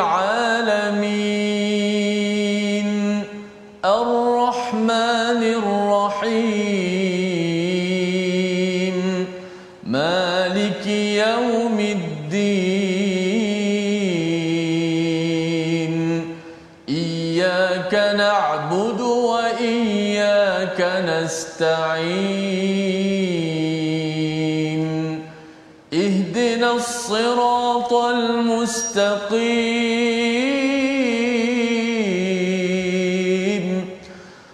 العالمين الرحمن الرحيم. مالك يوم الدين. إياك نعبد وإياك نستعين. الصراط المستقيم.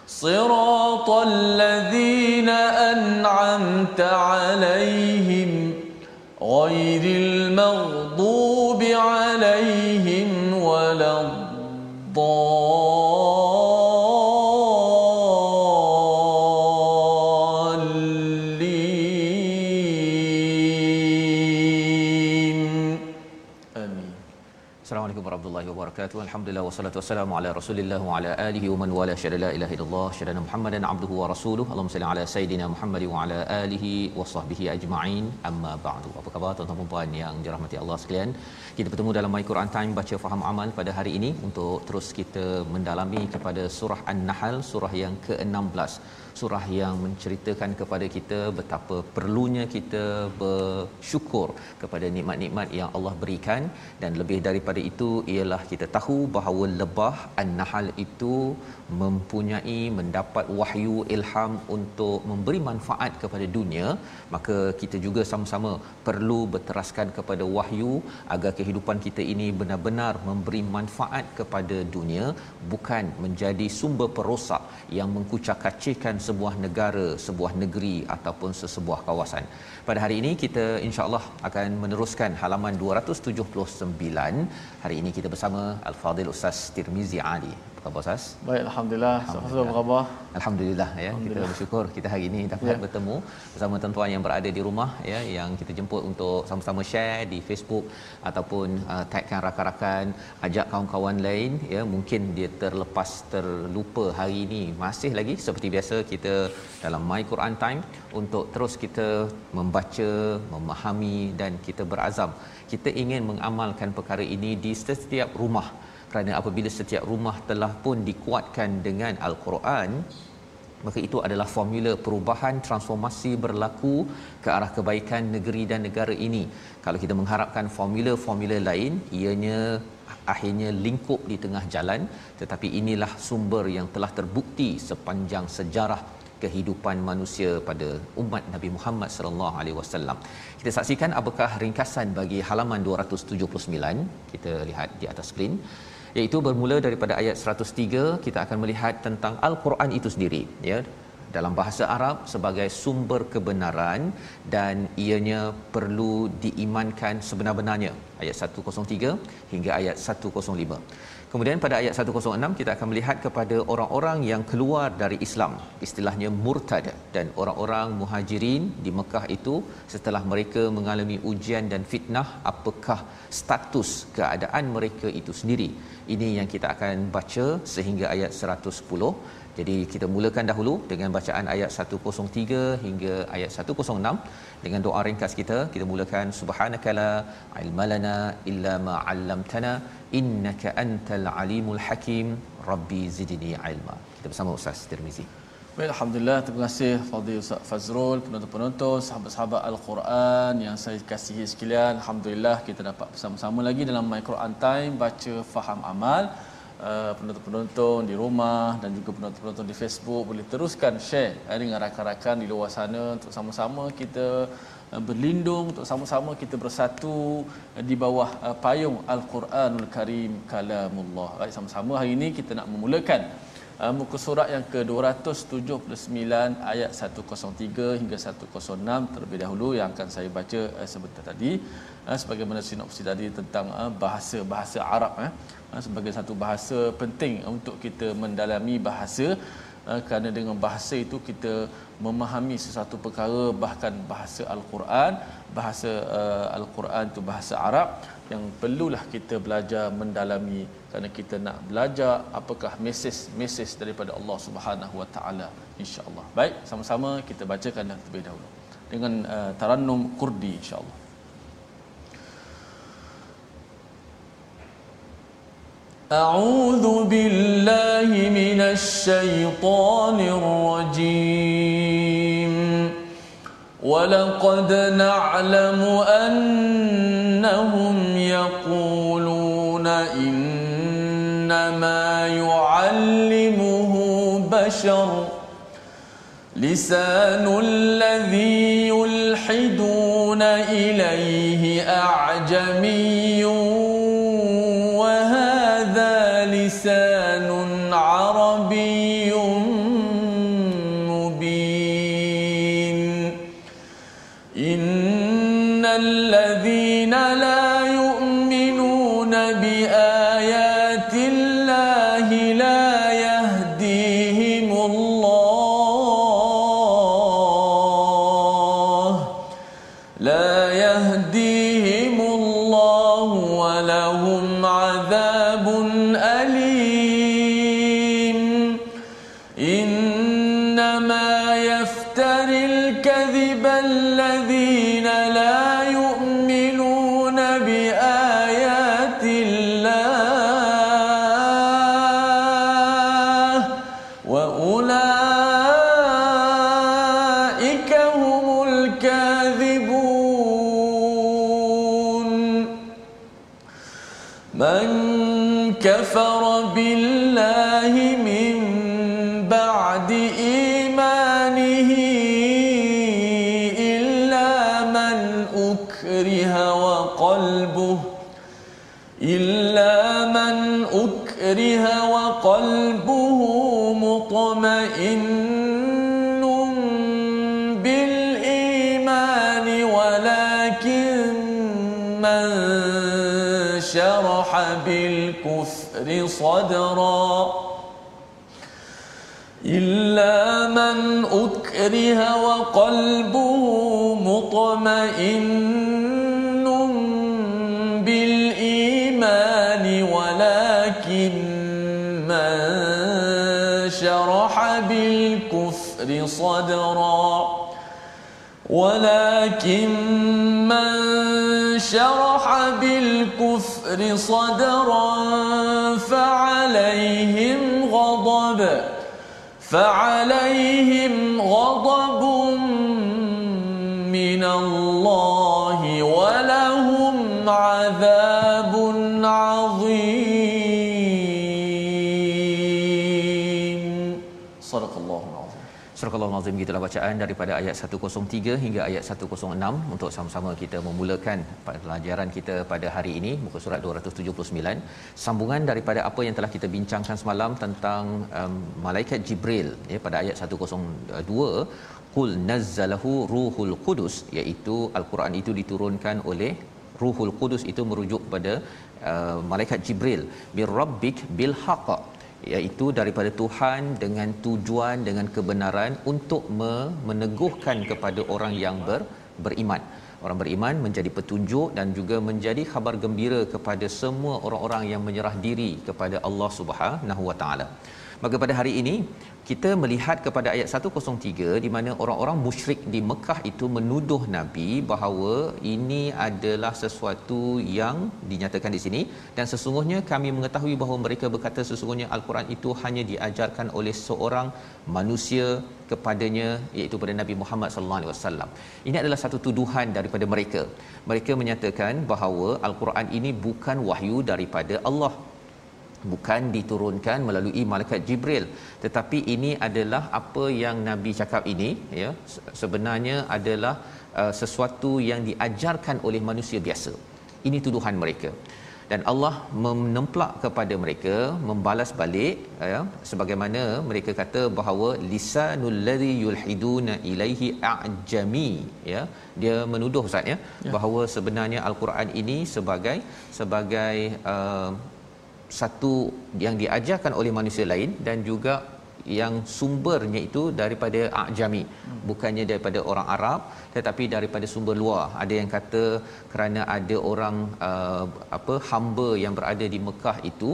صراط الذين أنعمت عليهم غير المغضوب warahmatullahi wabarakatuh. Alhamdulillah wassalatu wassalamu ala Rasulillah wa ala alihi wa man wala syada la ilaha illallah syada Muhammadan abduhu wa rasuluhu. Allahumma salli ala sayidina Muhammad wa ala alihi wa sahbihi ajma'in. Amma ba'du. Apa khabar tuan-tuan dan puan yang dirahmati Allah sekalian? Kita bertemu dalam My Quran Time baca faham amal pada hari ini untuk terus kita mendalami kepada surah An-Nahl, surah yang ke-16 surah yang menceritakan kepada kita betapa perlunya kita bersyukur kepada nikmat-nikmat yang Allah berikan. Dan lebih daripada itu ialah kita tahu bahawa lebah an-nahl itu mempunyai mendapat wahyu ilham untuk memberi manfaat kepada dunia. Maka kita juga sama-sama perlu berteraskan kepada wahyu agar kehidupan kita ini benar-benar memberi manfaat kepada dunia bukan menjadi sumber perosak yang mengkucak-kacirkan sebuah negara, sebuah negeri ataupun sesebuah kawasan. Pada hari ini kita insya-Allah akan meneruskan halaman 279. Hari ini kita bersama Al-Fadil Ustaz Tirmizi Ali. Khabar Ustaz? Baik, Alhamdulillah. Alhamdulillah. Apa khabar? Alhamdulillah ya. Kita bersyukur kita hari ini dapat ya. bertemu bersama tuan-tuan yang berada di rumah ya yang kita jemput untuk sama-sama share di Facebook ataupun uh, tagkan rakan-rakan, ajak kawan-kawan lain ya. Mungkin dia terlepas terlupa hari ini. Masih lagi seperti biasa kita dalam My Quran Time untuk terus kita membaca, memahami dan kita berazam kita ingin mengamalkan perkara ini di setiap rumah kerana apabila setiap rumah telah pun dikuatkan dengan al-Quran maka itu adalah formula perubahan transformasi berlaku ke arah kebaikan negeri dan negara ini. Kalau kita mengharapkan formula-formula lain ianya akhirnya lingkup di tengah jalan tetapi inilah sumber yang telah terbukti sepanjang sejarah kehidupan manusia pada umat Nabi Muhammad sallallahu alaihi wasallam. Kita saksikan apakah ringkasan bagi halaman 279 kita lihat di atas skrin iaitu bermula daripada ayat 103 kita akan melihat tentang al-Quran itu sendiri ya. Dalam bahasa Arab sebagai sumber kebenaran dan ianya perlu diimankan sebenar-benarnya. Ayat 103 hingga ayat 105 Kemudian pada ayat 106 kita akan melihat kepada orang-orang yang keluar dari Islam, istilahnya murtad dan orang-orang muhajirin di Mekah itu setelah mereka mengalami ujian dan fitnah, apakah status keadaan mereka itu sendiri. Ini yang kita akan baca sehingga ayat 110. Jadi kita mulakan dahulu dengan bacaan ayat 103 hingga ayat 106 dengan doa ringkas kita. Kita mulakan subhanakala ilmalana illa ma 'allamtana innaka antal alimul hakim rabbi zidni ilma. Kita bersama Ustaz Tirmizi. Baik, Alhamdulillah. Terima kasih Fadil Ustaz Fazrul, penonton-penonton, sahabat-sahabat Al-Quran yang saya kasihi sekalian. Alhamdulillah kita dapat bersama-sama lagi dalam My Quran Time, baca, faham, amal. Uh, penonton-penonton di rumah dan juga penonton-penonton di Facebook boleh teruskan share uh, dengan rakan-rakan di luar sana untuk sama-sama kita uh, berlindung untuk sama-sama kita bersatu di bawah payung Al-Quranul Karim kalamullah. Baik sama-sama hari ini kita nak memulakan uh, muka surat yang ke-279 ayat 103 hingga 106 terlebih dahulu yang akan saya baca uh, sebentar tadi. Uh, sebagaimana sinopsis tadi tentang uh, bahasa-bahasa Arab uh, sebagai satu bahasa penting untuk kita mendalami bahasa. Uh, kerana dengan bahasa itu kita memahami sesuatu perkara bahkan bahasa al-Quran. Bahasa uh, al-Quran itu bahasa Arab yang perlulah kita belajar mendalami kerana kita nak belajar apakah mesej-mesej daripada Allah Subhanahu Wa Taala insya-Allah. Baik, sama-sama kita bacakan terlebih dahulu dengan uh, tarannum Kurdi insya-Allah. أعوذ بالله من الشيطان الرجيم ولقد نعلم أنهم يقولون إنما يعلمه بشر لسان الذي يلحدون إليه أعجمي إيمانه إلا من أكره وقلبه إلا من أكره وقلبه مطمئن شرح بالكفر صدرا إلا من أكره وقلبه مطمئن بالإيمان ولكن من شرح بالكفر صدرا. ولكن من شرح بالكفر صدرا فعليهم غضب فعليهم غضب من الله Al-Azim gitulah bacaan daripada ayat 103 hingga ayat 106 untuk sama-sama kita memulakan pelajaran kita pada hari ini muka surat 279 sambungan daripada apa yang telah kita bincangkan semalam tentang um, malaikat Jibril ya pada ayat 102 qul nazzalahu ruhul qudus iaitu al-Quran itu diturunkan oleh ruhul qudus itu merujuk kepada uh, malaikat Jibril. Bir rabbik bil haqq iaitu daripada Tuhan dengan tujuan dengan kebenaran untuk meneguhkan kepada orang yang ber, beriman. Orang beriman menjadi petunjuk dan juga menjadi khabar gembira kepada semua orang-orang yang menyerah diri kepada Allah Subhanahu Wa Taala. Maka pada hari ini kita melihat kepada ayat 103 di mana orang-orang musyrik di Mekah itu menuduh Nabi bahawa ini adalah sesuatu yang dinyatakan di sini dan sesungguhnya kami mengetahui bahawa mereka berkata sesungguhnya al-Quran itu hanya diajarkan oleh seorang manusia kepadanya iaitu pada Nabi Muhammad sallallahu alaihi wasallam. Ini adalah satu tuduhan daripada mereka. Mereka menyatakan bahawa al-Quran ini bukan wahyu daripada Allah bukan diturunkan melalui malaikat Jibril. Tetapi ini adalah apa yang nabi cakap ini ya sebenarnya adalah uh, sesuatu yang diajarkan oleh manusia biasa. Ini tuduhan mereka. Dan Allah menemplak kepada mereka membalas balik ya sebagaimana mereka kata bahawa lisanul ladzi yulhiduna ilaihi a'jami ya dia menuduh ustaz ya, ya. bahawa sebenarnya al-Quran ini sebagai sebagai uh, satu yang diajarkan oleh manusia lain dan juga yang sumbernya itu daripada ajami. Hmm. bukannya daripada orang Arab tetapi daripada sumber luar. Ada yang kata kerana ada orang uh, apa hamba yang berada di Mekah itu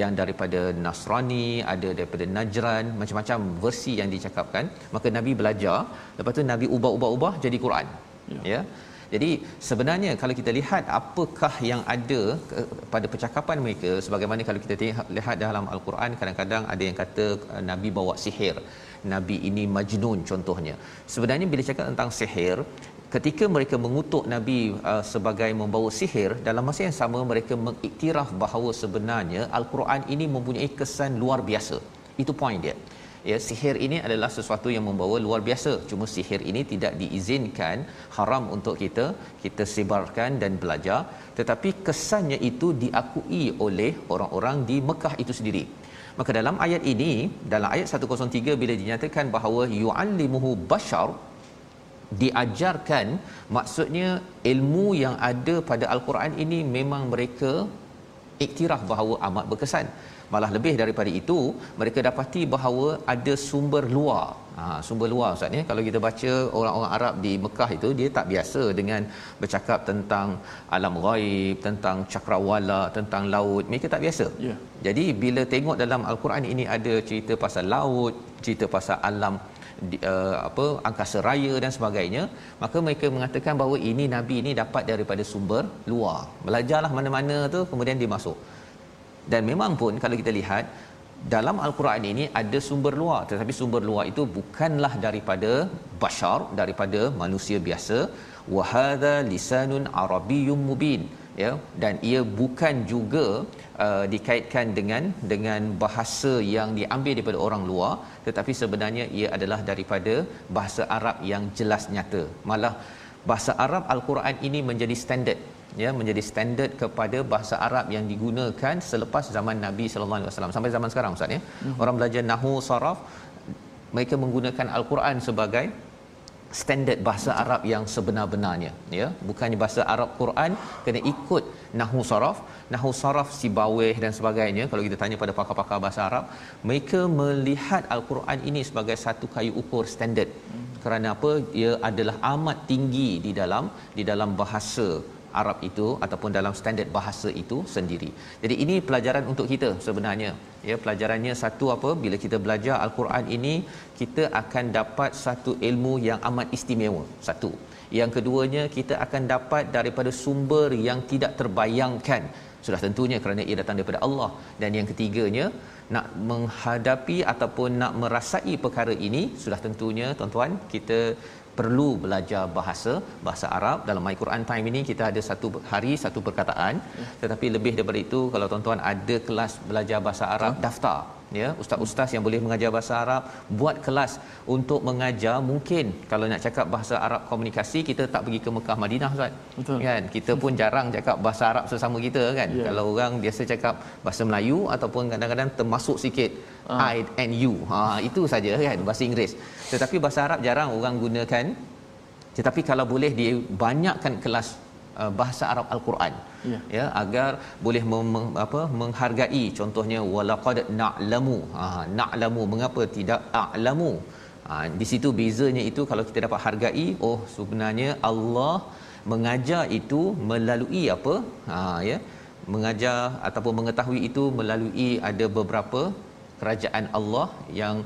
yang daripada Nasrani ada daripada Najran macam-macam versi yang dicakapkan. Maka nabi belajar. Lepas tu nabi ubah-ubah-ubah jadi Quran. Ya, ya? Jadi sebenarnya kalau kita lihat apakah yang ada pada percakapan mereka sebagaimana kalau kita lihat dalam al-Quran kadang-kadang ada yang kata uh, nabi bawa sihir. Nabi ini majnun contohnya. Sebenarnya bila cakap tentang sihir ketika mereka mengutuk nabi uh, sebagai membawa sihir dalam masa yang sama mereka mengiktiraf bahawa sebenarnya al-Quran ini mempunyai kesan luar biasa. Itu point dia ya sihir ini adalah sesuatu yang membawa luar biasa. Cuma sihir ini tidak diizinkan haram untuk kita kita sebarkan dan belajar. Tetapi kesannya itu diakui oleh orang-orang di Mekah itu sendiri. Maka dalam ayat ini dalam ayat 103 bila dinyatakan bahawa yu'allimuhu bashar diajarkan maksudnya ilmu yang ada pada al-Quran ini memang mereka iktiraf bahawa amat berkesan malah lebih daripada itu mereka dapati bahawa ada sumber luar. Ha, sumber luar ustaz ni kalau kita baca orang-orang Arab di Mekah itu dia tak biasa dengan bercakap tentang alam ghaib tentang cakrawala tentang laut. Mereka tak biasa. Yeah. jadi bila tengok dalam al-Quran ini ada cerita pasal laut cerita pasal alam di, uh, apa angkasa raya dan sebagainya maka mereka mengatakan bahawa ini nabi ini dapat daripada sumber luar. Belajarlah mana-mana tu kemudian dia masuk dan memang pun kalau kita lihat dalam al-Quran ini ada sumber luar. Tetapi sumber luar itu bukanlah daripada bashar daripada manusia biasa. Wa hadza lisanun arabiyyum mubin. Ya dan ia bukan juga uh, dikaitkan dengan dengan bahasa yang diambil daripada orang luar. Tetapi sebenarnya ia adalah daripada bahasa Arab yang jelas nyata. Malah bahasa Arab al-Quran ini menjadi standard ya menjadi standard kepada bahasa Arab yang digunakan selepas zaman Nabi sallallahu alaihi wasallam. Sampai zaman sekarang ustaz ya. Mm-hmm. orang belajar nahwu saraf mereka menggunakan al-Quran sebagai standard bahasa Arab yang sebenar-benarnya ya. Bukannya bahasa Arab Quran kena ikut nahwu saraf. Nahwu saraf sibawih dan sebagainya kalau kita tanya pada pakar-pakar bahasa Arab mereka melihat al-Quran ini sebagai satu kayu ukur standard. Hmm. kerana apa? Ia adalah amat tinggi di dalam di dalam bahasa Arab itu ataupun dalam standard bahasa itu sendiri. Jadi ini pelajaran untuk kita sebenarnya. Ya, pelajarannya satu apa? Bila kita belajar al-Quran ini, kita akan dapat satu ilmu yang amat istimewa. Satu. Yang keduanya, kita akan dapat daripada sumber yang tidak terbayangkan. Sudah tentunya kerana ia datang daripada Allah. Dan yang ketiganya, nak menghadapi ataupun nak merasai perkara ini, sudah tentunya tuan-tuan, kita perlu belajar bahasa bahasa Arab. Dalam My Quran Time ini kita ada satu hari satu perkataan. Tetapi lebih daripada itu kalau tuan-tuan ada kelas belajar bahasa Arab daftar ya ustaz-ustaz yang boleh mengajar bahasa Arab buat kelas untuk mengajar mungkin. Kalau nak cakap bahasa Arab komunikasi kita tak pergi ke Mekah Madinah ustaz. Betul. Kan? Kita pun jarang cakap bahasa Arab sesama kita kan? Yeah. kalau orang biasa cakap bahasa Melayu ataupun kadang-kadang termasuk sikit uh. I and you. Ha itu saja kan? Bahasa Inggeris. Tetapi bahasa Arab jarang orang gunakan. Tetapi kalau boleh dibanyakkan kelas uh, bahasa Arab Al-Quran. Ya. ya agar boleh mem, apa menghargai. Contohnya walaqad na'lamu. Ha na'lamu. Mengapa tidak a'lamu? Ha di situ bezanya itu kalau kita dapat hargai oh sebenarnya Allah mengajar itu melalui apa? Ha ya. Mengajar ataupun mengetahui itu melalui ada beberapa kerajaan Allah yang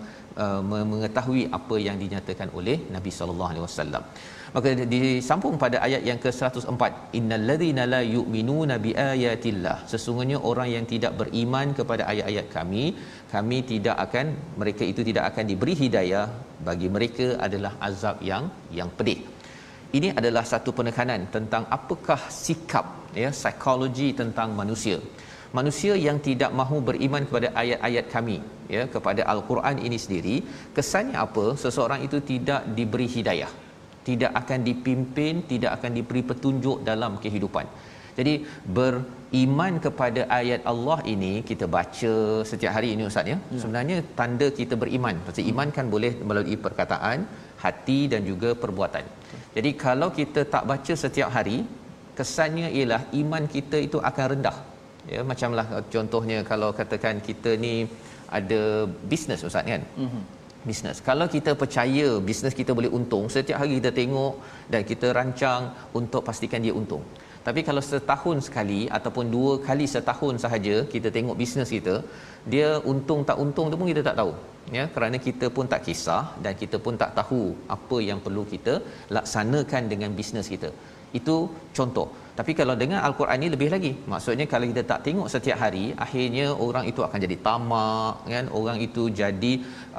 uh, mengetahui apa yang dinyatakan oleh Nabi sallallahu alaihi wasallam maka disambung pada ayat yang ke-104. Innalladzina la yu'minuna biayatillah. Sesungguhnya orang yang tidak beriman kepada ayat-ayat kami kami tidak akan mereka itu tidak akan diberi hidayah. Bagi mereka adalah azab yang yang pedih. Ini adalah satu penekanan tentang apakah sikap ya psikologi tentang manusia. Manusia yang tidak mahu beriman kepada ayat-ayat kami ya kepada al-Quran ini sendiri kesannya apa? Seseorang itu tidak diberi hidayah tidak akan dipimpin tidak akan diberi petunjuk dalam kehidupan Jadi beriman kepada ayat Allah ini kita baca setiap hari ini ustaz ya. ya. Sebenarnya tanda kita beriman. Pasal iman kan boleh melalui perkataan, hati dan juga perbuatan. Jadi kalau kita tak baca setiap hari, kesannya ialah iman kita itu akan rendah. Ya macamlah contohnya kalau katakan kita ni ada bisnes ustaz kan. Mm-hmm bisnes. Kalau kita percaya bisnes kita boleh untung, setiap hari kita tengok dan kita rancang untuk pastikan dia untung. Tapi kalau setahun sekali ataupun dua kali setahun sahaja kita tengok bisnes kita, dia untung tak untung tu pun kita tak tahu. Ya, kerana kita pun tak kisah dan kita pun tak tahu apa yang perlu kita laksanakan dengan bisnes kita. Itu contoh. Tapi kalau dengan al-Quran ni lebih lagi. Maksudnya kalau kita tak tengok setiap hari, akhirnya orang itu akan jadi tamak kan, orang itu jadi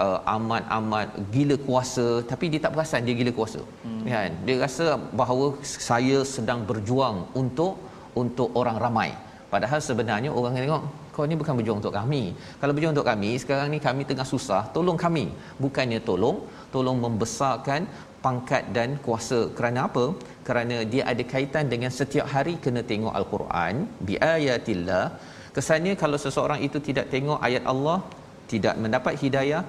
uh, amat-amat gila kuasa tapi dia tak perasan dia gila kuasa. Hmm. Kan? Dia rasa bahawa saya sedang berjuang untuk untuk orang ramai. Padahal sebenarnya orang tengok kau ni bukan berjuang untuk kami. Kalau berjuang untuk kami, sekarang ni kami tengah susah, tolong kami. Bukannya tolong, tolong membesarkan pangkat dan kuasa. Kerana apa? Kerana dia ada kaitan dengan setiap hari kena tengok al-Quran bi ayatillah. Kesannya kalau seseorang itu tidak tengok ayat Allah, tidak mendapat hidayah,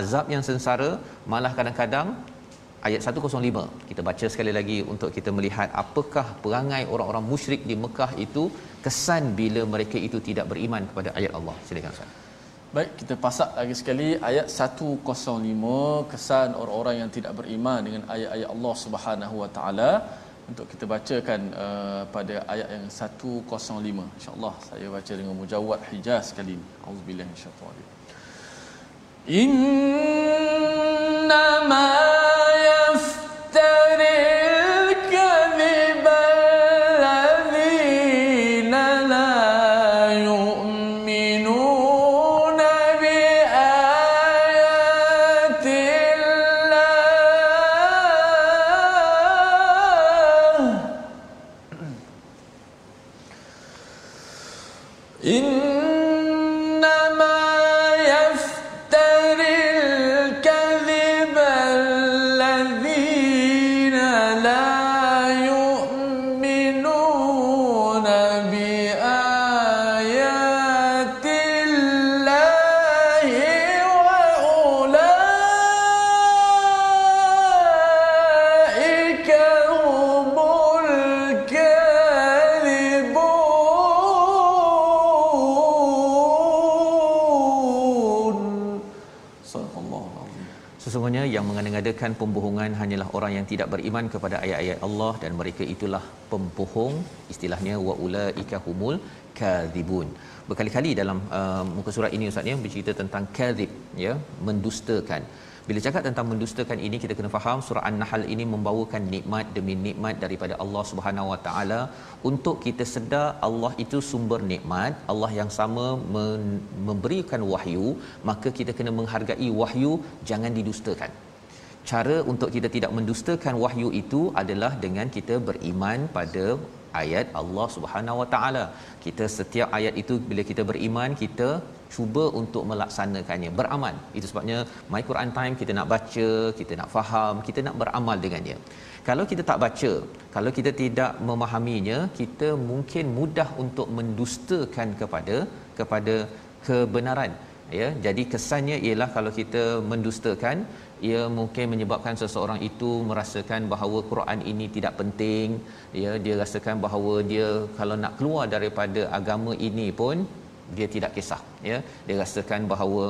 azab yang sengsara, malah kadang-kadang ayat 105 kita baca sekali lagi untuk kita melihat apakah perangai orang-orang musyrik di Mekah itu kesan bila mereka itu tidak beriman kepada ayat Allah. Silakan Ustaz. Baik, kita pasak lagi sekali ayat 105 kesan orang-orang yang tidak beriman dengan ayat-ayat Allah Subhanahu Wa Taala untuk kita bacakan uh, pada ayat yang 105. Insya-Allah saya baca dengan mujawwad Hijaz kali ini. Auzubillahi minasyaitanir. Innama mengadakan pembohongan hanyalah orang yang tidak beriman kepada ayat-ayat Allah dan mereka itulah pembohong istilahnya wa ulaika humul kadzibun berkali-kali dalam uh, muka surat ini ustaz ya bercerita tentang kadzib ya mendustakan. Bila cakap tentang mendustakan ini kita kena faham surah An-Nahl ini membawakan nikmat demi nikmat daripada Allah Subhanahu Wa Taala. Untuk kita sedar Allah itu sumber nikmat, Allah yang sama memberikan wahyu, maka kita kena menghargai wahyu jangan didustakan cara untuk kita tidak mendustakan wahyu itu adalah dengan kita beriman pada ayat Allah Subhanahu Wa Taala. Kita setiap ayat itu bila kita beriman, kita cuba untuk melaksanakannya, beramal. Itu sebabnya My Quran Time kita nak baca, kita nak faham, kita nak beramal dengannya. Kalau kita tak baca, kalau kita tidak memahaminya, kita mungkin mudah untuk mendustakan kepada kepada kebenaran. Ya, jadi kesannya ialah kalau kita mendustakan ia mungkin menyebabkan seseorang itu merasakan bahawa Quran ini tidak penting. Ya dia rasakan bahawa dia kalau nak keluar daripada agama ini pun dia tidak kisah ya. Dia rasakan bahawa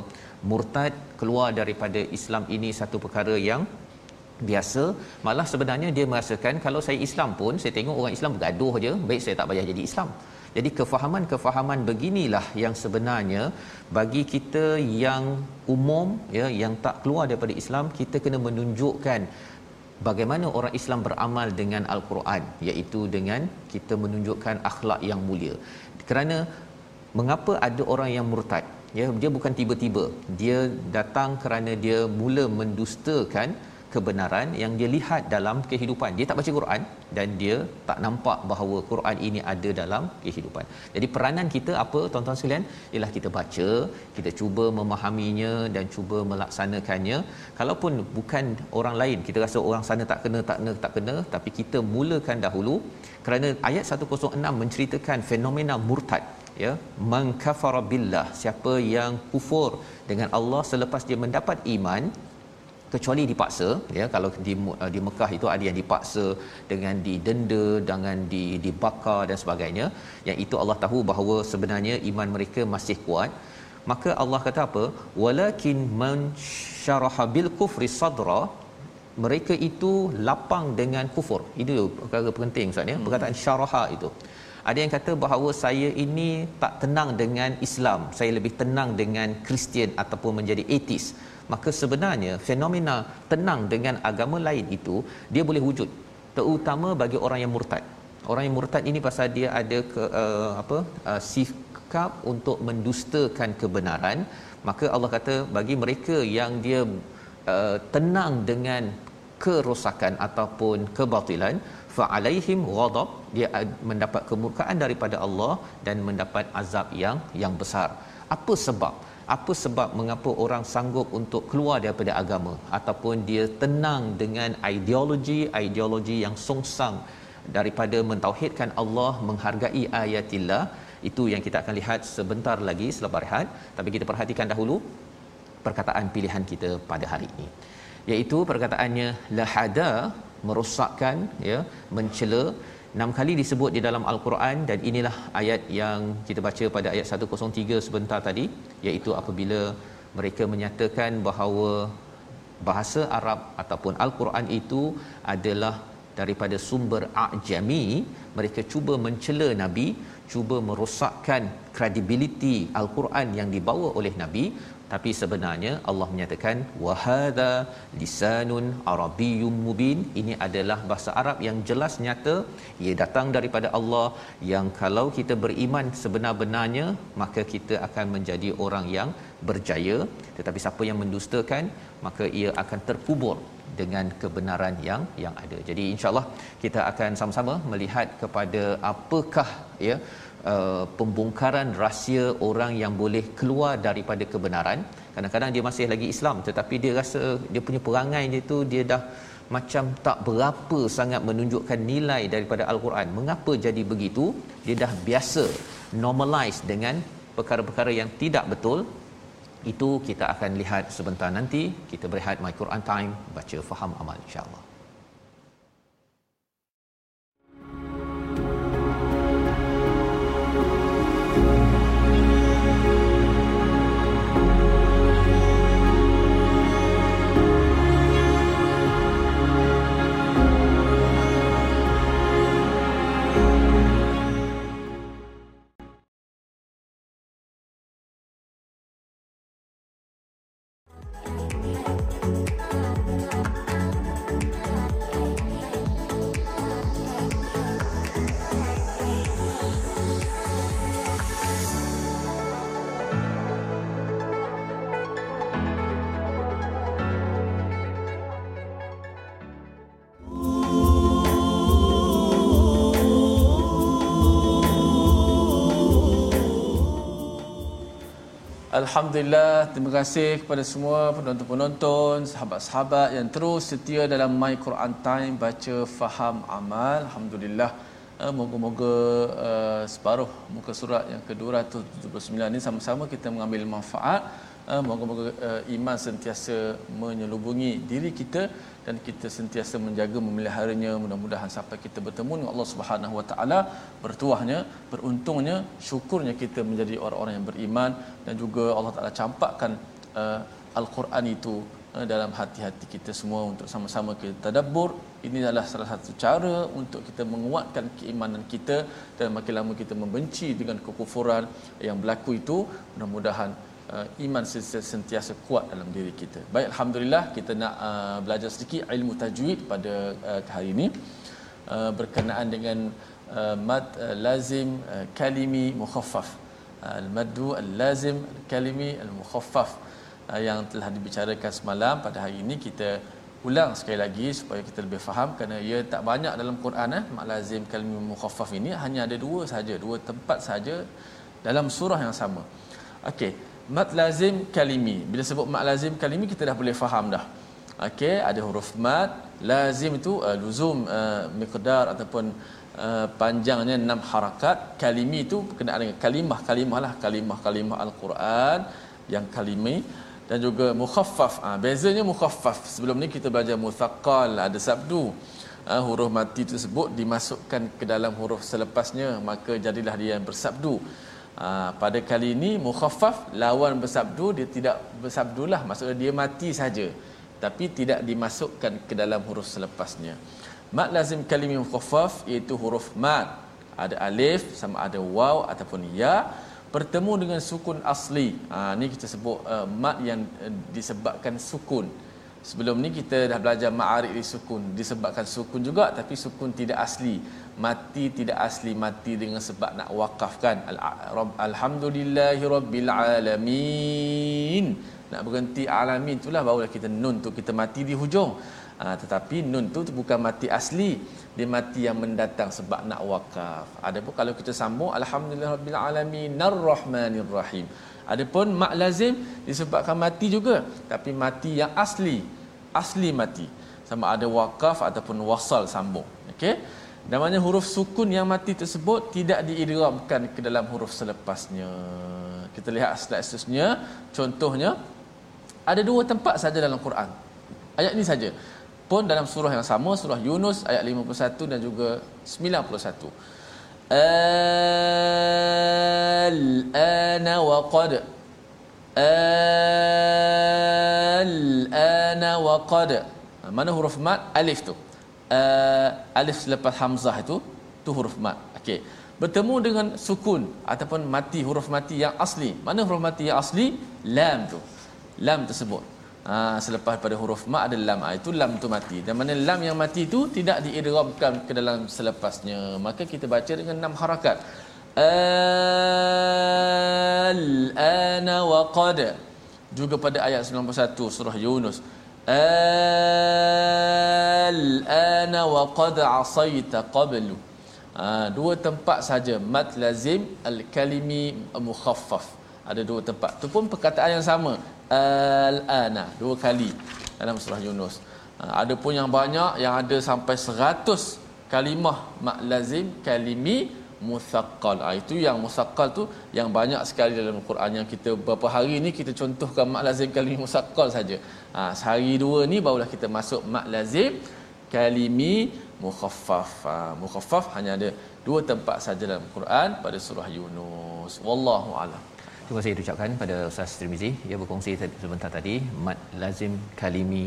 murtad keluar daripada Islam ini satu perkara yang biasa. Malah sebenarnya dia merasakan kalau saya Islam pun saya tengok orang Islam bergaduh je baik saya tak payah jadi Islam jadi kefahaman-kefahaman beginilah yang sebenarnya bagi kita yang umum ya yang tak keluar daripada Islam kita kena menunjukkan bagaimana orang Islam beramal dengan al-Quran iaitu dengan kita menunjukkan akhlak yang mulia. Kerana mengapa ada orang yang murtad? Ya dia bukan tiba-tiba. Dia datang kerana dia mula mendustakan kebenaran yang dia lihat dalam kehidupan. Dia tak baca Quran dan dia tak nampak bahawa Quran ini ada dalam kehidupan. Jadi peranan kita apa tuan-tuan sekalian? Ialah kita baca kita cuba memahaminya dan cuba melaksanakannya. Kalaupun bukan orang lain kita rasa orang sana tak kena tak kena tak kena tapi kita mulakan dahulu. Kerana ayat 106 menceritakan fenomena murtad ya. Man kafara billah siapa yang kufur dengan Allah selepas dia mendapat iman kecuali dipaksa ya kalau di di Mekah itu ada yang dipaksa dengan didenda dengan di dibakar dan sebagainya. Yang itu Allah tahu bahawa sebenarnya iman mereka masih kuat. Maka Allah kata apa? Walakin man syaraha bil kufri sadra mereka itu lapang dengan kufur. Itu perkara penting ustaz ya perkataan syaraha itu. Ada yang kata bahawa saya ini tak tenang dengan Islam. Saya lebih tenang dengan Kristian ataupun menjadi ateis maka sebenarnya fenomena tenang dengan agama lain itu dia boleh wujud terutama bagi orang yang murtad. Orang yang murtad ini pasal dia ada ke uh, apa uh, sikap untuk mendustakan kebenaran maka Allah kata bagi mereka yang dia uh, tenang dengan kerosakan ataupun kebatilan fa alaihim ghadab dia mendapat kemurkaan daripada Allah dan mendapat azab yang yang besar. Apa sebab apa sebab mengapa orang sanggup untuk keluar daripada agama ataupun dia tenang dengan ideologi-ideologi yang songsang daripada mentauhidkan Allah menghargai ayatillah? Itu yang kita akan lihat sebentar lagi selepas rehat. Tapi kita perhatikan dahulu perkataan pilihan kita pada hari ini. Iaitu perkataannya lahada merosakkan ya mencela enam kali disebut di dalam al-Quran dan inilah ayat yang kita baca pada ayat 103 sebentar tadi iaitu apabila mereka menyatakan bahawa bahasa Arab ataupun al-Quran itu adalah daripada sumber ajami. Mereka cuba mencela nabi cuba merosakkan kredibiliti al-Quran yang dibawa oleh nabi tapi sebenarnya Allah menyatakan wahada lisanun arabiyyum mubin. Ini adalah bahasa Arab yang jelas nyata. Ia datang daripada Allah yang kalau kita beriman sebenar-benarnya maka kita akan menjadi orang yang berjaya. Tetapi siapa yang mendustakan maka ia akan terkubur dengan kebenaran yang yang ada. Jadi insya-Allah kita akan sama-sama melihat kepada apakah ya uh, pembongkaran rahsia orang yang boleh keluar daripada kebenaran. Kadang-kadang dia masih lagi Islam tetapi dia rasa dia punya perangai dia tu dia dah macam tak berapa sangat menunjukkan nilai daripada al-Quran. Mengapa jadi begitu? Dia dah biasa normalize dengan perkara-perkara yang tidak betul. Itu kita akan lihat sebentar nanti. Kita berehat my Quran time baca faham amal insyaallah Alhamdulillah, terima kasih kepada semua penonton-penonton, sahabat-sahabat yang terus setia dalam My Quran Time baca faham amal. Alhamdulillah. Uh, moga-moga uh, separuh muka surat yang ke-279 ini sama-sama kita mengambil manfaat. Uh, moga-moga uh, iman sentiasa menyelubungi diri kita dan kita sentiasa menjaga memeliharanya. Mudah-mudahan sampai kita bertemu dengan Allah Subhanahu Wa Taala bertuahnya beruntungnya syukurnya kita menjadi orang-orang yang beriman dan juga Allah Taala campakkan uh, al-Quran itu dalam hati-hati kita semua untuk sama-sama kita tadabbur. Ini adalah salah satu cara untuk kita menguatkan keimanan kita dan makin lama kita membenci dengan kekufuran yang berlaku itu. Mudah-mudahan uh, iman sentiasa kuat dalam diri kita. Baik alhamdulillah kita nak uh, belajar sedikit ilmu tajwid pada uh, hari ini uh, berkenaan dengan uh, mad uh, lazim uh, kalimi mukhaffaf. Uh, al-maddu al-lazim al-kalimi al-mukhaffaf uh, yang telah dibicarakan semalam pada hari ini kita ulang sekali lagi supaya kita lebih faham kerana ia tak banyak dalam Quran eh mak lazim kalimi mukhaffaf ini hanya ada dua saja dua tempat saja dalam surah yang sama okey mat lazim kalimi. Bila sebut mat lazim kalimi kita dah boleh faham dah. Okey ada huruf mat lazim itu uh, luzum uh, miqdar ataupun uh, panjangnya enam harakat. Kalimi itu berkenaan dengan kalimah kalimah lah kalimah kalimah al-Quran yang kalimi. Dan juga mukhaffaf. Ha, bezanya mukhaffaf. Sebelum ni kita belajar muthaqqal ada sabdu. Ha, huruf mati tersebut dimasukkan ke dalam huruf selepasnya maka jadilah dia yang bersabdu ha, pada kali ini mukhaffaf lawan bersabdu dia tidak bersabdulah maksudnya dia mati saja tapi tidak dimasukkan ke dalam huruf selepasnya mat lazim kalimah mukhaffaf iaitu huruf mat ada alif sama ada waw ataupun ya bertemu dengan sukun asli. Ha ni kita sebut uh, mat yang uh, disebabkan sukun. Sebelum ni kita dah belajar ma'arif di sukun, disebabkan sukun juga tapi sukun tidak asli. Mati tidak asli, mati dengan sebab nak wakafkan. Alhamdulillahi rabbil alamin. Nak berhenti alamin itulah barulah kita nun tu kita mati di hujung. Ha, tetapi nun tu bukan mati asli. Dia mati yang mendatang sebab nak wakaf. Adapun kalau kita sambung alhamdulillahirabbil alamin arrahmanirrahim adapun mak lazim disebabkan mati juga tapi mati yang asli. Asli mati. Sama ada wakaf ataupun wasal sambung. Okey namanya huruf sukun yang mati tersebut tidak diidghamkan ke dalam huruf selepasnya. Kita lihat slide seterusnya contohnya ada dua tempat saja dalam Quran. Ayat ini saja. Pun dalam surah yang sama surah Yunus ayat 51 dan juga 91 al-ana wa qad. Al-ana wa qad. Mana huruf mat? Alif tu uh, alif selepas hamzah itu tu huruf mat okey bertemu dengan sukun ataupun mati huruf mati yang asli mana huruf mati yang asli lam tu lam tersebut Ha, selepas pada huruf ma ada lam. Ha, itu lam tu mati. Dan mana lam yang mati itu tidak diidghamkan ke dalam selepasnya. Maka kita baca dengan enam harakat. Al-ana wa qad. Juga pada ayat 91 surah Yunus. Al-ana wa qad asaita qablu. Ha, dua tempat saja mat lazim al-kalimi mukhaffaf. Ada dua tempat. Itu pun perkataan yang sama al-ana dua kali dalam surah Yunus. Ha, ada pun yang banyak yang ada sampai 100 kalimah mak lazim kalimi musaqqal. Ha, itu yang musaqqal tu yang banyak sekali dalam Quran yang kita beberapa hari ni kita contohkan mak lazim kalimi musaqqal saja. Ha, sehari dua ni barulah kita masuk mak lazim kalimi mukhaffaf. Ha, mukhaffaf hanya ada dua tempat saja dalam Quran pada surah Yunus. Wallahu a'lam. Terima kasih ucapkan pada Ustaz Tirmizi ia berkongsi sebentar tadi mat lazim kalimi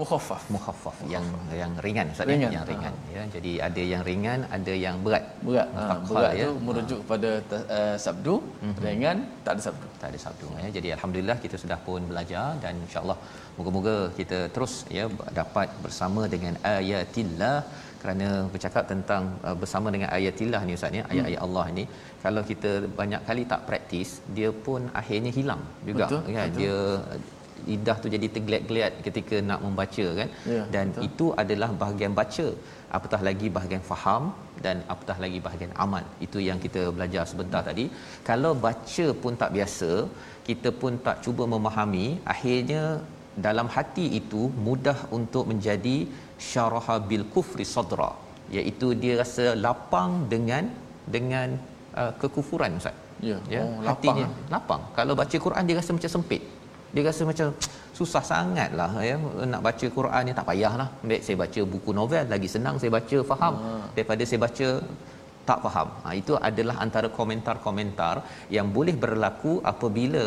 mukhaffaf mukhaffaf yang yang ringan Ustaz ya? ringan. yang ringan ha. ya jadi ada yang ringan ada yang berat berat ha, berat ya. tu merujuk ha. pada uh, sabdu mm-hmm. ringan tak ada sabdu tak ada sabdu ya jadi alhamdulillah kita sudah pun belajar dan insyaallah moga-moga kita terus ya dapat bersama dengan ayatillah kerana bercakap tentang uh, bersama dengan ayatillah ni ustaz ya ayat-ayat hmm. Allah ni kalau kita banyak kali tak praktis dia pun akhirnya hilang juga betul, kan betul. dia lidah tu jadi tergeliat-geliat ketika nak membaca kan? Ya, dan betul. itu adalah bahagian baca. Apatah lagi bahagian faham dan apatah lagi bahagian amal. Itu yang kita belajar sebentar hmm. tadi. Kalau baca pun tak biasa kita pun tak cuba memahami akhirnya dalam hati itu mudah untuk menjadi syaraha bil kufri sadra. Iaitu dia rasa lapang dengan dengan uh, kekufuran ustaz. Ya ya oh, hatinya lapang. lapang. Kalau baca Quran dia rasa macam sempit dia rasa macam susah sangatlah ya nak baca Quran ni tak payahlah baik saya baca buku novel lagi senang saya baca faham ha. daripada saya baca tak faham. Ha, itu adalah antara komentar-komentar yang boleh berlaku apabila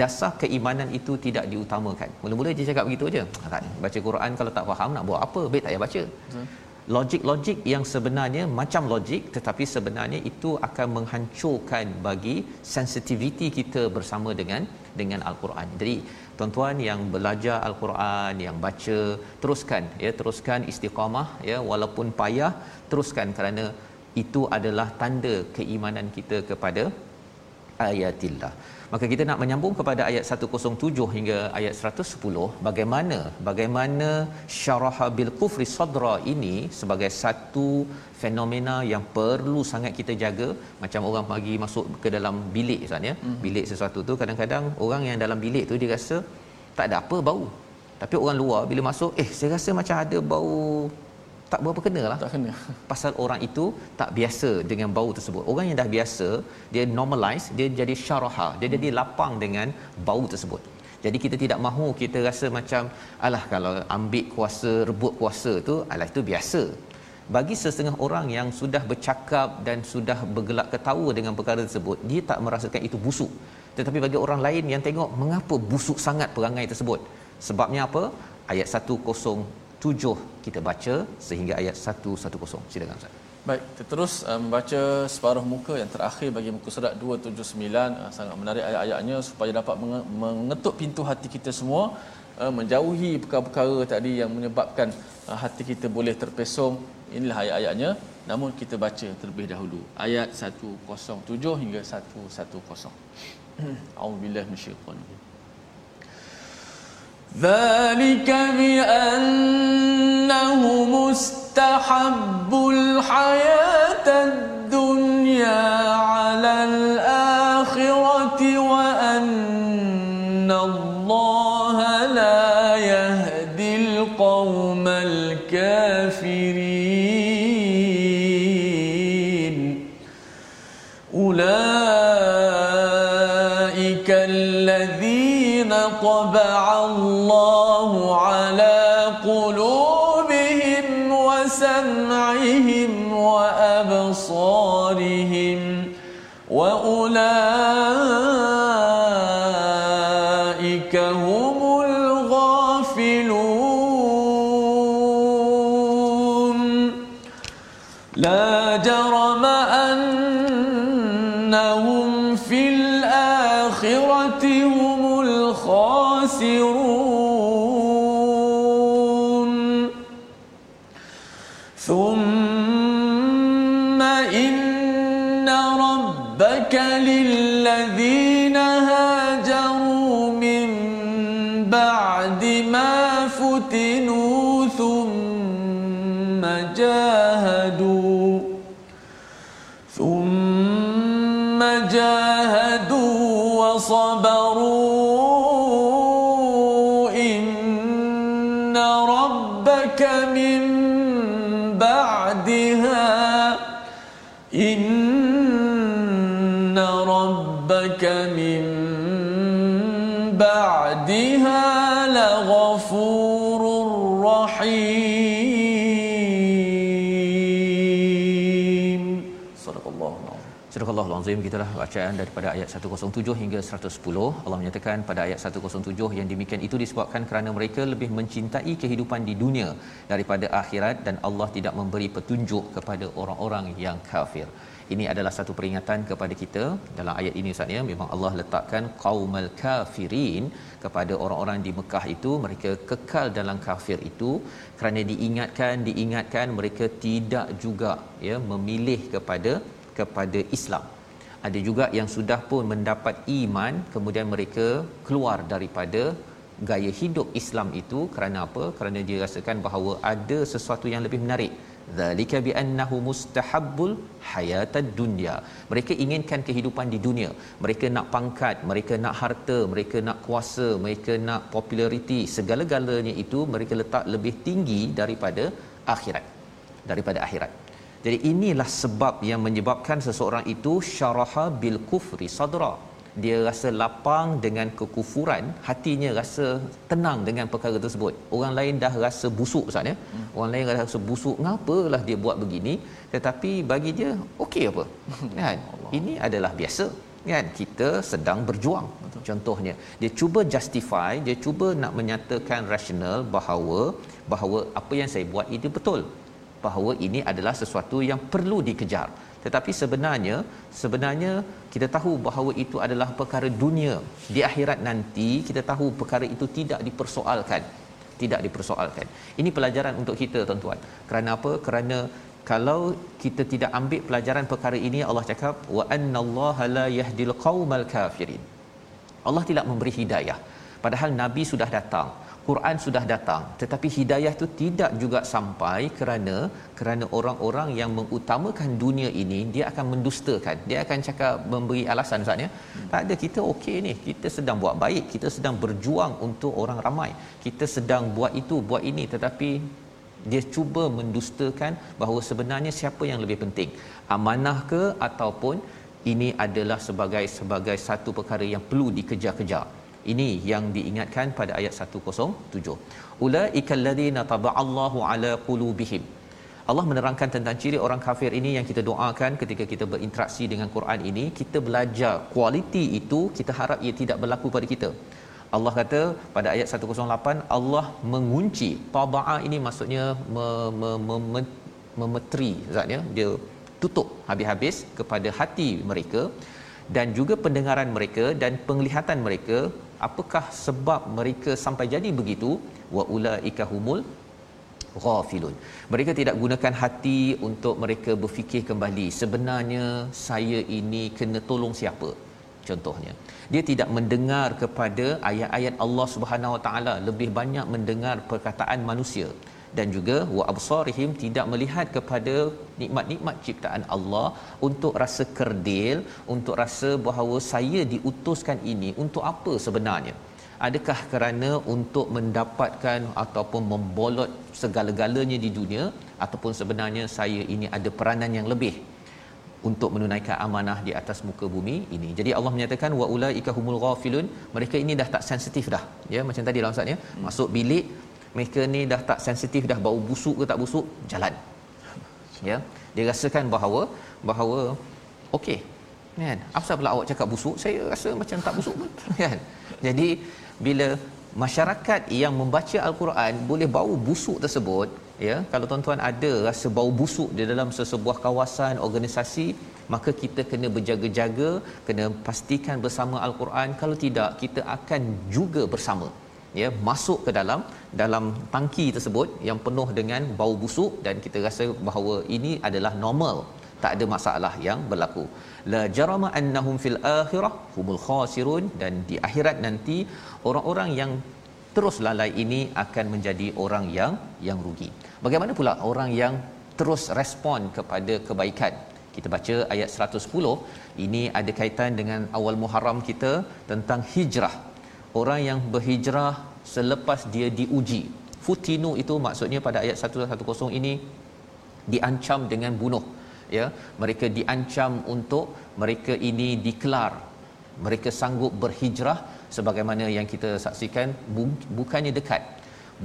dasar keimanan itu tidak diutamakan. Mula-mula dia cakap begitu aja. Ha, tak baca Quran kalau tak faham nak buat apa? Baik tak payah baca. Logik-logik yang sebenarnya macam logik tetapi sebenarnya itu akan menghancurkan bagi sensitiviti kita bersama dengan dengan al-Quran. Jadi tuan-tuan yang belajar al-Quran, yang baca, teruskan ya, teruskan istiqamah ya walaupun payah, teruskan kerana itu adalah tanda keimanan kita kepada ayatillah. Maka kita nak menyambung kepada ayat 107 hingga ayat 110 bagaimana bagaimana syaraha bil kufri sadra ini sebagai satu fenomena yang perlu sangat kita jaga macam orang pagi masuk ke dalam bilik Ustaz ya. Mm-hmm. Bilik sesuatu tu kadang-kadang orang yang dalam bilik tu dia rasa tak ada apa bau. Tapi orang luar bila masuk eh saya rasa macam ada bau tak berapa kena lah. Tak kena. Pasal orang itu tak biasa dengan bau tersebut. Orang yang dah biasa, dia normalize, dia jadi syaraha, dia jadi lapang dengan bau tersebut. Jadi kita tidak mahu kita rasa macam alah kalau ambil kuasa, rebut kuasa tu, alah itu biasa. Bagi setengah orang yang sudah bercakap dan sudah bergelak ketawa dengan perkara tersebut, dia tak merasakan itu busuk. Tetapi bagi orang lain yang tengok mengapa busuk sangat perangai tersebut? Sebabnya apa? Ayat 107 kita baca sehingga ayat 110. Silakan Ustaz. Baik, terus uh, membaca um, separuh muka yang terakhir bagi muka surat 279 uh, sangat menarik ayat-ayatnya supaya dapat mengetuk pintu hati kita semua uh, menjauhi perkara-perkara tadi yang menyebabkan uh, hati kita boleh terpesong. Inilah ayat-ayatnya. Namun kita baca terlebih dahulu ayat 107 hingga 110. A'udzubillahi minasyaitanir ذلك بأنه مستحب الحياة الدنيا. ربك للذين هاجروا من بعد ما فتنوا ثم جاهدوا ثم جاهدوا وصبروا. Al-Azim gitulah bacaan daripada ayat 107 hingga 110. Allah menyatakan pada ayat 107 yang demikian itu disebabkan kerana mereka lebih mencintai kehidupan di dunia daripada akhirat dan Allah tidak memberi petunjuk kepada orang-orang yang kafir. Ini adalah satu peringatan kepada kita dalam ayat ini Ustaz ya memang Allah letakkan qaumal kafirin kepada orang-orang di Mekah itu mereka kekal dalam kafir itu kerana diingatkan diingatkan mereka tidak juga ya memilih kepada kepada Islam. Ada juga yang sudah pun mendapat iman kemudian mereka keluar daripada gaya hidup Islam itu kerana apa? Kerana dia rasakan bahawa ada sesuatu yang lebih menarik. Zalika bi annahu mustahabbul hayatad dunya. Mereka inginkan kehidupan di dunia. Mereka nak pangkat, mereka nak harta, mereka nak kuasa, mereka nak populariti. Segala-galanya itu mereka letak lebih tinggi daripada akhirat. Daripada akhirat. Jadi inilah sebab yang menyebabkan seseorang itu syaraha bil kufri sadra. Dia rasa lapang dengan kekufuran, hatinya rasa tenang dengan perkara tersebut. Orang lain dah rasa busuk Ustaz ya. Hmm. Orang lain dah rasa busuk, ngapalah dia buat begini? Tetapi bagi dia okey apa? kan? Ini adalah biasa kan kita sedang berjuang Betul. contohnya dia cuba justify dia cuba nak menyatakan rasional bahawa bahawa apa yang saya buat itu betul bahawa ini adalah sesuatu yang perlu dikejar. Tetapi sebenarnya sebenarnya kita tahu bahawa itu adalah perkara dunia. Di akhirat nanti kita tahu perkara itu tidak dipersoalkan. Tidak dipersoalkan. Ini pelajaran untuk kita tuan-tuan. Kerana apa? Kerana kalau kita tidak ambil pelajaran perkara ini Allah cakap wa annallaha la yahdil qaumal kafirin. Allah tidak memberi hidayah. Padahal nabi sudah datang Quran sudah datang tetapi hidayah itu tidak juga sampai kerana kerana orang-orang yang mengutamakan dunia ini dia akan mendustakan. Dia akan cakap memberi alasan Ustaz ya. Hmm. tak ada kita okey ni. Kita sedang buat baik kita sedang berjuang untuk orang ramai. Kita sedang buat itu buat ini tetapi dia cuba mendustakan bahawa sebenarnya siapa yang lebih penting? Amanah ke ataupun ini adalah sebagai sebagai satu perkara yang perlu dikejar-kejar ini yang diingatkan pada ayat 107 ulaikal ladzina taba'allahu ala qulubihim. Allah menerangkan tentang ciri orang kafir ini yang kita doakan ketika kita berinteraksi dengan Quran ini. Kita belajar kualiti itu kita harap ia tidak berlaku pada kita. Allah kata pada ayat 108 Allah mengunci taba'a ini maksudnya memetri zatnya dia tutup habis-habis kepada hati mereka dan juga pendengaran mereka dan penglihatan mereka apakah sebab mereka sampai jadi begitu? Wa ulaika humul ghafilun. Mereka tidak gunakan hati untuk mereka berfikir kembali sebenarnya saya ini kena tolong siapa? Contohnya dia tidak mendengar kepada ayat-ayat Allah Subhanahu Wa Taala. Lebih banyak mendengar perkataan manusia dan juga wa absarihim tidak melihat kepada nikmat-nikmat ciptaan Allah untuk rasa kerdil untuk rasa bahawa saya diutuskan ini untuk apa sebenarnya adakah kerana untuk mendapatkan ataupun membolot segala-galanya di dunia ataupun sebenarnya saya ini ada peranan yang lebih untuk menunaikan amanah di atas muka bumi ini. Jadi Allah menyatakan wa ulaika humul ghafilun. Mereka ini dah tak sensitif dah. Ya macam tadi lah Ustaz ya. Masuk bilik mereka ni dah tak sensitif dah bau busuk ke tak busuk jalan. Ya. Dia rasakan bahawa bahawa okey kan? Apa pula awak cakap busuk? Saya rasa macam tak busuk pun kan? Jadi bila masyarakat yang membaca al-Quran boleh bau busuk tersebut ya kalau tuan-tuan ada rasa bau busuk di dalam sesebuah kawasan organisasi maka kita kena berjaga-jaga kena pastikan bersama al-Quran. Kalau tidak kita akan juga bersama ya masuk ke dalam dalam tangki tersebut yang penuh dengan bau busuk dan kita rasa bahawa ini adalah normal tak ada masalah yang berlaku. La jarama annahum fil akhirah humul khasirun dan di akhirat nanti orang-orang yang terus lalai ini akan menjadi orang yang yang rugi. Bagaimana pula orang yang terus respon kepada kebaikan? Kita baca ayat 110 ini ada kaitan dengan awal Muharram kita tentang hijrah orang yang berhijrah selepas dia diuji. Futinu itu maksudnya pada ayat 110 ini diancam dengan bunuh ya. Mereka diancam untuk mereka ini dikelar. Mereka sanggup berhijrah sebagaimana yang kita saksikan bukannya dekat.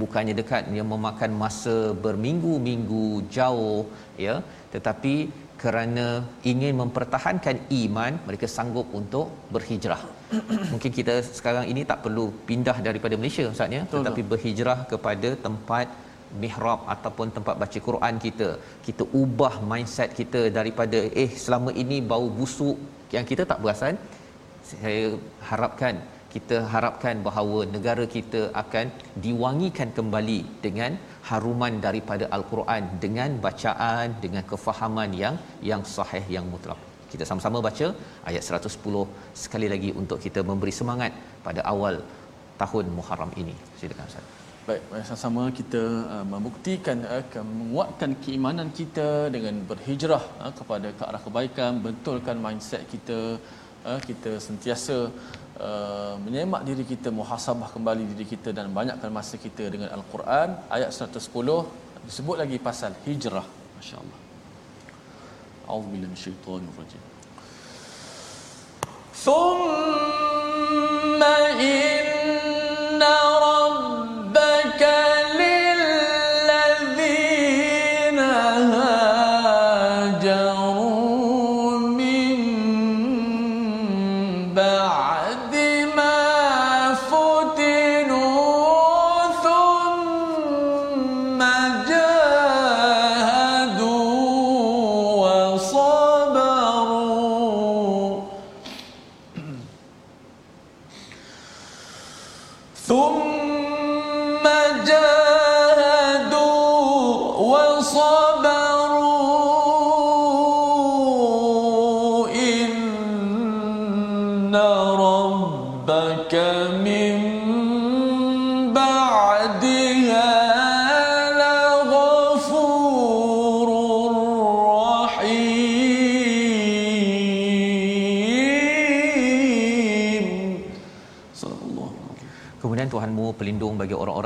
Bukannya dekat yang memakan masa berminggu-minggu jauh ya. Tetapi kerana ingin mempertahankan iman mereka sanggup untuk berhijrah mungkin kita sekarang ini tak perlu pindah daripada Malaysia ustaz ya. Tetapi berhijrah kepada tempat mihrab ataupun tempat baca Quran kita. Kita ubah mindset kita daripada eh selama ini bau busuk yang kita tak perasan saya harapkan kita harapkan bahawa negara kita akan diwangikan kembali dengan haruman daripada al-Quran dengan bacaan dengan kefahaman yang yang sahih yang mutlak. Kita sama-sama baca ayat 110 sekali lagi untuk kita memberi semangat pada awal tahun Muharram ini. Silakan Ustaz. Baik, sama-sama kita uh, membuktikan uh, menguatkan keimanan kita dengan berhijrah uh, kepada ke arah kebaikan, betulkan mindset kita uh, kita sentiasa Uh, menyemak diri kita muhasabah kembali diri kita dan banyakkan masa kita dengan al-Quran ayat 110 disebut lagi pasal hijrah masya-Allah. Auzubillahi minasyaitonir rajim. Thumma inna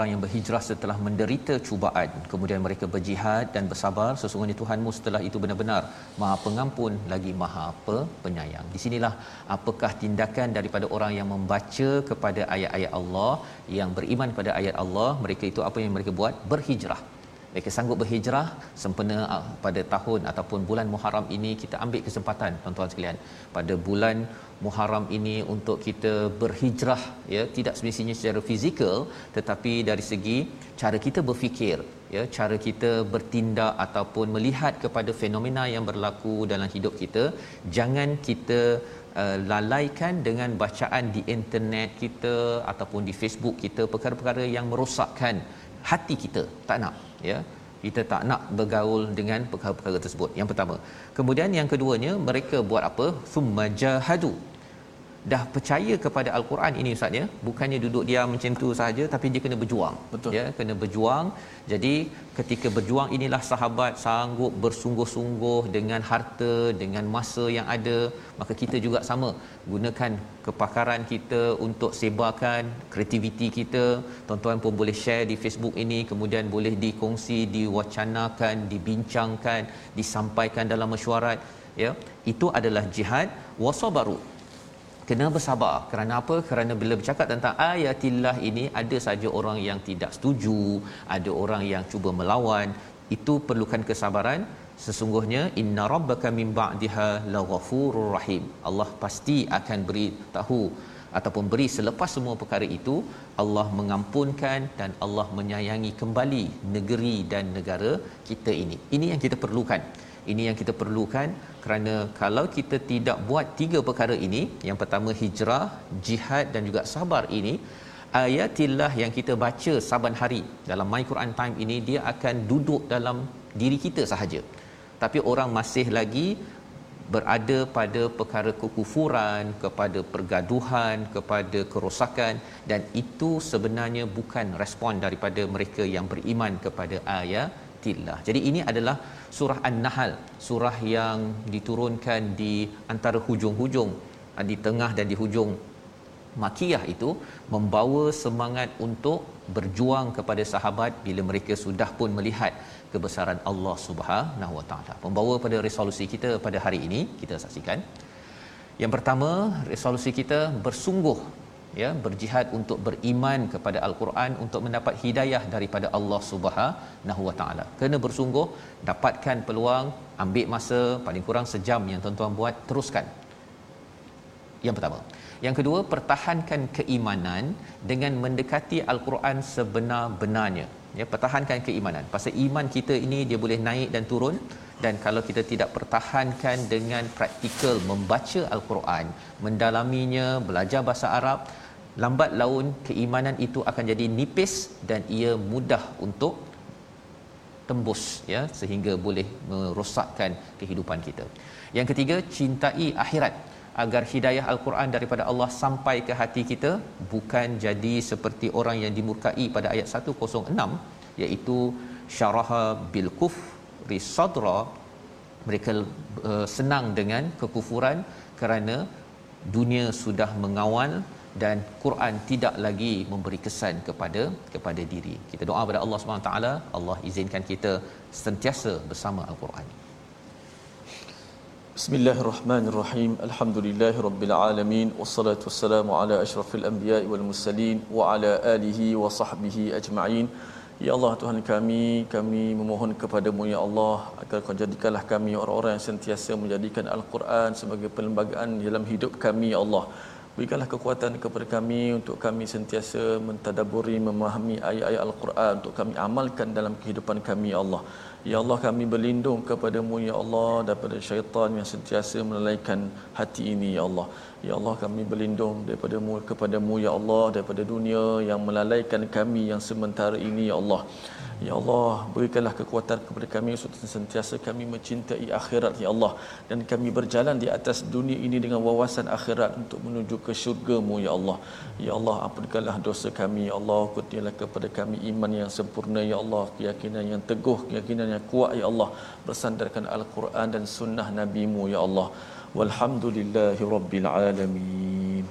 orang-orang yang berhijrah setelah menderita cubaan. Kemudian mereka berjihad dan bersabar. Sesungguhnya Tuhanmu setelah itu benar-benar Maha Pengampun lagi Maha Penyayang. Di sinilah apakah tindakan daripada orang yang membaca kepada ayat-ayat Allah yang beriman pada ayat Allah mereka itu apa yang mereka buat? Berhijrah mereka sanggup berhijrah sempena ah, pada tahun ataupun bulan Muharram ini kita ambil kesempatan tuan-tuan sekalian. Pada bulan Muharram ini untuk kita berhijrah ya tidak semestinya secara fizikal tetapi dari segi cara kita berfikir ya cara kita bertindak ataupun melihat kepada fenomena yang berlaku dalam hidup kita jangan kita uh, lalaikan dengan bacaan di internet kita ataupun di Facebook kita perkara-perkara yang merosakkan hati kita tak nak ya. Kita tak nak bergaul dengan perkara-perkara tersebut. Yang pertama. Kemudian yang keduanya mereka buat apa? Summajahadu dah percaya kepada al-Quran ini ustaz ya? Bukannya duduk diam macam tu saja tapi dia kena berjuang. Betul. ya kena berjuang. Jadi ketika berjuang inilah sahabat sanggup bersungguh-sungguh dengan harta dengan masa yang ada. Maka kita juga sama. Gunakan kepakaran kita untuk sebarkan kreativiti kita. Tuan-tuan pun boleh share di Facebook ini kemudian boleh dikongsi diwacanakan dibincangkan disampaikan dalam mesyuarat ya? Itu adalah jihad. Wasabaru kena bersabar. Kerana apa? Kerana bila bercakap tentang ayatillah ini ada saja orang yang tidak setuju ada orang yang cuba melawan. Itu perlukan kesabaran. Sesungguhnya inna rabbaka min ba'daha laghafurur rahim. Allah pasti akan beri tahu ataupun beri selepas semua perkara itu Allah mengampunkan dan Allah menyayangi kembali negeri dan negara kita ini. Ini yang kita perlukan. Ini yang kita perlukan kerana kalau kita tidak buat tiga perkara ini yang pertama hijrah jihad dan juga sabar ini ayatillah yang kita baca saban hari dalam my Quran time ini dia akan duduk dalam diri kita sahaja. Tapi orang masih lagi berada pada perkara kekufuran kepada pergaduhan kepada kerosakan dan itu sebenarnya bukan respon daripada mereka yang beriman kepada ayatillah jadi ini adalah surah An-Nahl surah yang diturunkan di antara hujung-hujung di tengah dan di hujung makiyah itu membawa semangat untuk berjuang kepada sahabat bila mereka sudah pun melihat kebesaran Allah Subhanahu Wa Taala. Membawa pada resolusi kita pada hari ini kita saksikan. Yang pertama, resolusi kita bersungguh ya berjihad untuk beriman kepada al-Quran untuk mendapat hidayah daripada Allah Subhanahu Wa Taala. Kena bersungguh, dapatkan peluang, ambil masa paling kurang sejam yang tuan-tuan buat, teruskan. Yang pertama. Yang kedua, pertahankan keimanan dengan mendekati al-Quran sebenar-benarnya. Ya, pertahankan keimanan. Pasal iman kita ini dia boleh naik dan turun dan kalau kita tidak pertahankan dengan praktikal membaca al-Quran, mendalaminya, belajar bahasa Arab, lambat laun keimanan itu akan jadi nipis dan ia mudah untuk tembus ya sehingga boleh merosakkan kehidupan kita. Yang ketiga, cintai akhirat agar hidayah al-Quran daripada Allah sampai ke hati kita bukan jadi seperti orang yang dimurkai pada ayat 106 iaitu syaraha bil kufri sadra mereka uh, senang dengan kekufuran kerana dunia sudah mengawal dan Quran tidak lagi memberi kesan kepada kepada diri. Kita doa kepada Allah Subhanahu taala, Allah izinkan kita sentiasa bersama Al-Quran. Bismillahirrahmanirrahim. Alhamdulillahirabbil alamin wassalatu wassalamu ala asyrafil anbiya'i wal mursalin wa ala alihi wa sahbihi ajma'in. Ya Allah Tuhan kami, kami memohon kepadamu ya Allah agar kau jadikanlah kami orang-orang yang sentiasa menjadikan Al-Quran sebagai perlembagaan dalam hidup kami ya Allah. Berikanlah kekuatan kepada kami untuk kami sentiasa mentadaburi, memahami ayat-ayat Al-Quran untuk kami amalkan dalam kehidupan kami ya Allah. Ya Allah kami berlindung kepadamu Ya Allah daripada syaitan yang sentiasa melalaikan hati ini Ya Allah Ya Allah kami berlindung daripadamu kepadamu Ya Allah daripada dunia yang melalaikan kami yang sementara ini Ya Allah Ya Allah berikanlah kekuatan kepada kami untuk sentiasa kami mencintai akhirat Ya Allah. Dan kami berjalan di atas dunia ini dengan wawasan akhirat untuk menuju ke syurgamu Ya Allah. Ya Allah ampunkanlah dosa kami Ya Allah. Kurnialah kepada kami iman yang sempurna Ya Allah. Keyakinan yang teguh keyakinan yang kuat Ya Allah. Bersandarkan Al-Quran dan sunnah Nabi-Mu Ya Allah. Walhamdulillahi rabbil alamin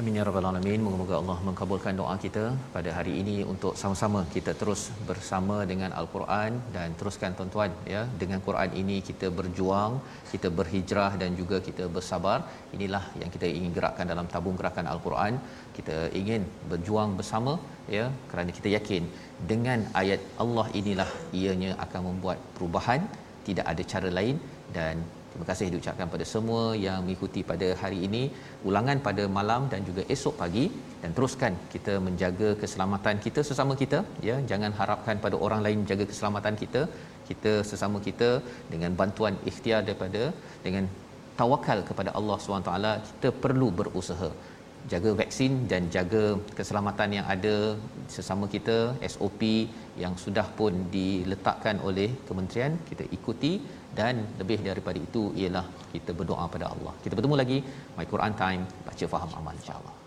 Amin ya rabbal alamin. Moga-moga Allah mengabulkan doa kita pada hari ini untuk sama-sama kita terus bersama dengan Al-Quran dan teruskan tuan-tuan ya dengan Quran ini kita berjuang, kita berhijrah dan juga kita bersabar. Inilah yang kita ingin gerakkan dalam tabung gerakan Al-Quran. Kita ingin berjuang bersama ya kerana kita yakin dengan ayat Allah inilah ianya akan membuat perubahan, tidak ada cara lain dan Terima kasih diucapkan pada semua yang mengikuti pada hari ini, ulangan pada malam dan juga esok pagi dan teruskan kita menjaga keselamatan kita sesama kita ya. Jangan harapkan pada orang lain jaga keselamatan kita. Kita sesama kita dengan bantuan ikhtiar daripada dengan tawakal kepada Allah SWT kita perlu berusaha jaga vaksin dan jaga keselamatan yang ada sesama kita SOP yang sudah pun diletakkan oleh kementerian kita ikuti dan lebih daripada itu ialah kita berdoa pada Allah. Kita bertemu lagi My Quran Time baca faham amal insya-Allah.